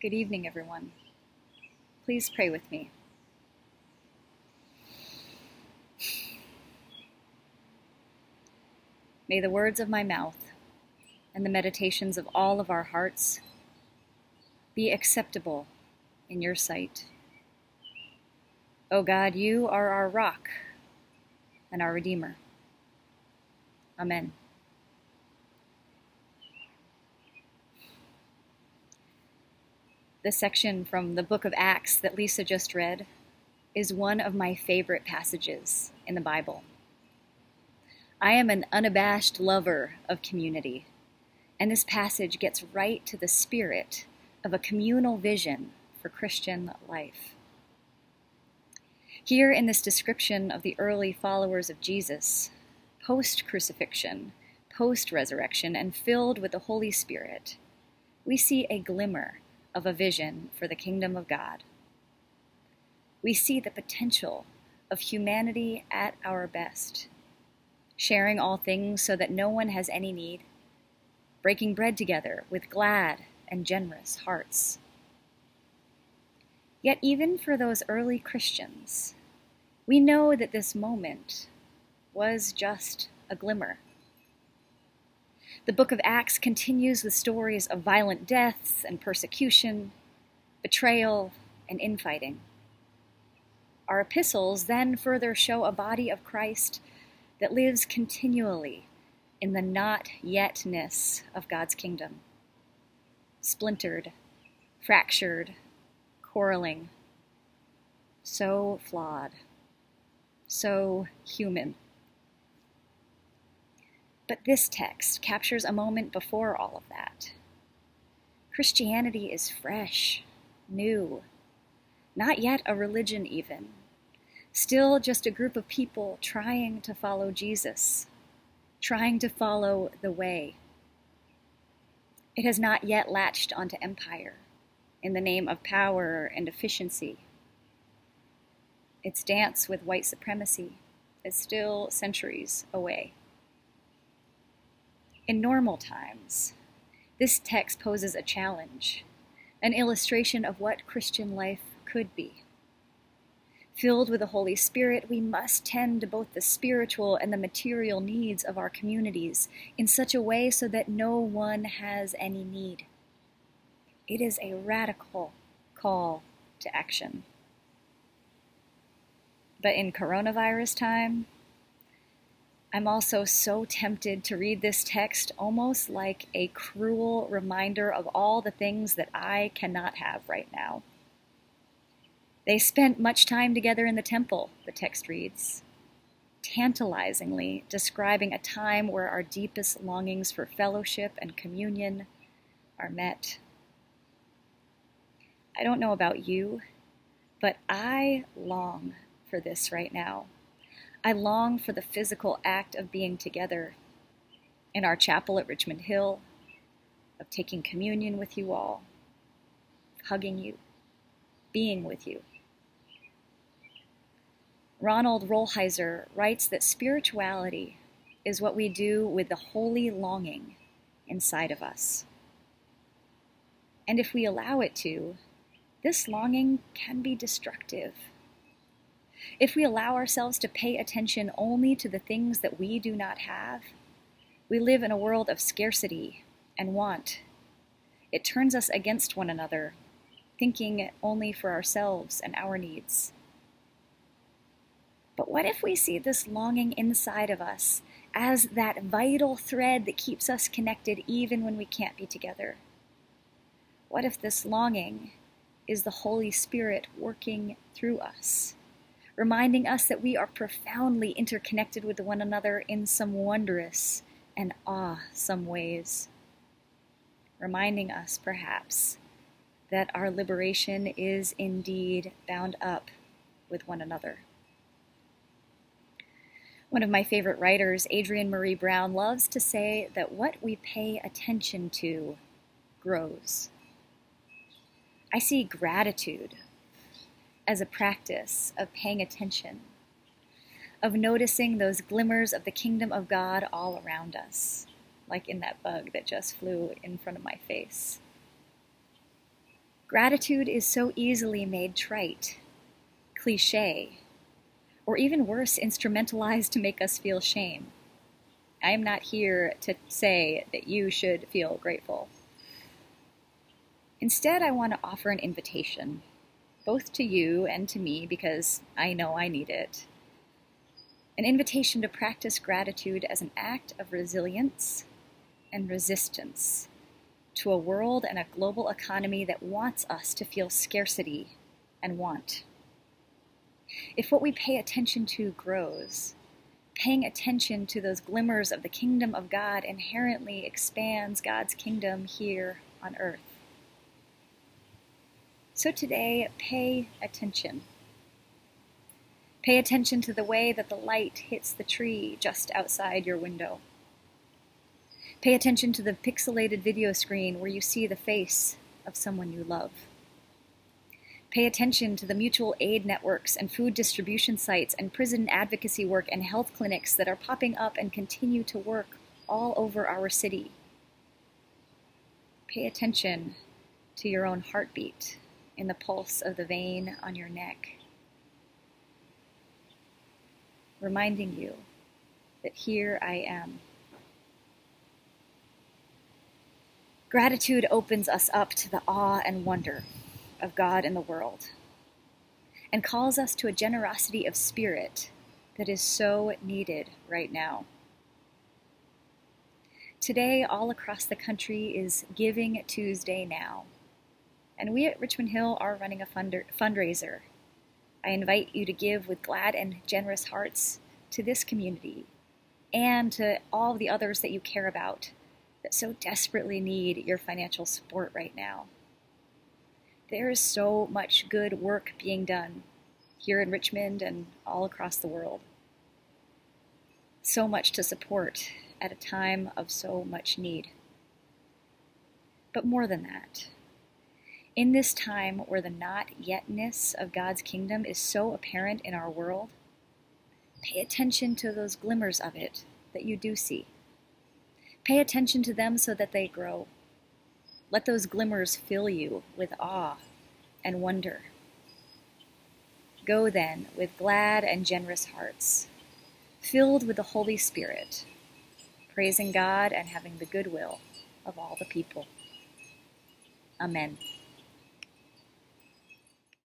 Good evening, everyone. Please pray with me. May the words of my mouth and the meditations of all of our hearts be acceptable in your sight. O God, you are our rock and our Redeemer. Amen. The section from the book of Acts that Lisa just read is one of my favorite passages in the Bible. I am an unabashed lover of community, and this passage gets right to the spirit of a communal vision for Christian life. Here in this description of the early followers of Jesus, post crucifixion, post resurrection, and filled with the Holy Spirit, we see a glimmer of a vision for the kingdom of God. We see the potential of humanity at our best, sharing all things so that no one has any need, breaking bread together with glad and generous hearts. Yet, even for those early Christians, we know that this moment was just a glimmer. The book of Acts continues with stories of violent deaths and persecution, betrayal, and infighting. Our epistles then further show a body of Christ that lives continually in the not yetness of God's kingdom. Splintered, fractured, quarreling, so flawed, so human. But this text captures a moment before all of that. Christianity is fresh, new, not yet a religion, even. Still just a group of people trying to follow Jesus, trying to follow the way. It has not yet latched onto empire in the name of power and efficiency. Its dance with white supremacy is still centuries away. In normal times, this text poses a challenge, an illustration of what Christian life could be. Filled with the Holy Spirit, we must tend to both the spiritual and the material needs of our communities in such a way so that no one has any need. It is a radical call to action. But in coronavirus time, I'm also so tempted to read this text almost like a cruel reminder of all the things that I cannot have right now. They spent much time together in the temple, the text reads, tantalizingly describing a time where our deepest longings for fellowship and communion are met. I don't know about you, but I long for this right now. I long for the physical act of being together in our chapel at Richmond Hill, of taking communion with you all, hugging you, being with you. Ronald Rolheiser writes that spirituality is what we do with the holy longing inside of us. And if we allow it to, this longing can be destructive if we allow ourselves to pay attention only to the things that we do not have, we live in a world of scarcity and want. It turns us against one another, thinking only for ourselves and our needs. But what if we see this longing inside of us as that vital thread that keeps us connected even when we can't be together? What if this longing is the Holy Spirit working through us? Reminding us that we are profoundly interconnected with one another in some wondrous and awesome ways. Reminding us, perhaps, that our liberation is indeed bound up with one another. One of my favorite writers, Adrienne Maree Brown, loves to say that what we pay attention to grows. I see gratitude as a practice of paying attention, of noticing those glimmers of the kingdom of God all around us, like in that bug that just flew in front of my face. Gratitude is so easily made trite, cliche, or even worse, instrumentalized to make us feel shame. I am not here to say that you should feel grateful. Instead, I want to offer an invitation, both to you and to me, because I know I need it. An invitation to practice gratitude as an act of resilience and resistance to a world and a global economy that wants us to feel scarcity and want. If what we pay attention to grows, paying attention to those glimmers of the kingdom of God inherently expands God's kingdom here on earth. So today, pay attention. Pay attention to the way that the light hits the tree just outside your window. Pay attention to the pixelated video screen where you see the face of someone you love. Pay attention to the mutual aid networks and food distribution sites and prison advocacy work and health clinics that are popping up and continue to work all over our city. Pay attention to your own heartbeat in the pulse of the vein on your neck, reminding you that here I am. Gratitude opens us up to the awe and wonder of God and the world, and calls us to a generosity of spirit that is so needed right now. Today, all across the country is Giving Tuesday now, and we at Richmond Hill are running a funder- fundraiser. I invite you to give with glad and generous hearts to this community and to all the others that you care about that so desperately need your financial support right now. There is so much good work being done here in Richmond and all across the world. So much to support at a time of so much need. But more than that, in this time where the not yetness of God's kingdom is so apparent in our world, pay attention to those glimmers of it that you do see. Pay attention to them so that they grow. Let those glimmers fill you with awe and wonder. Go then with glad and generous hearts, filled with the Holy Spirit, praising God and having the goodwill of all the people. Amen.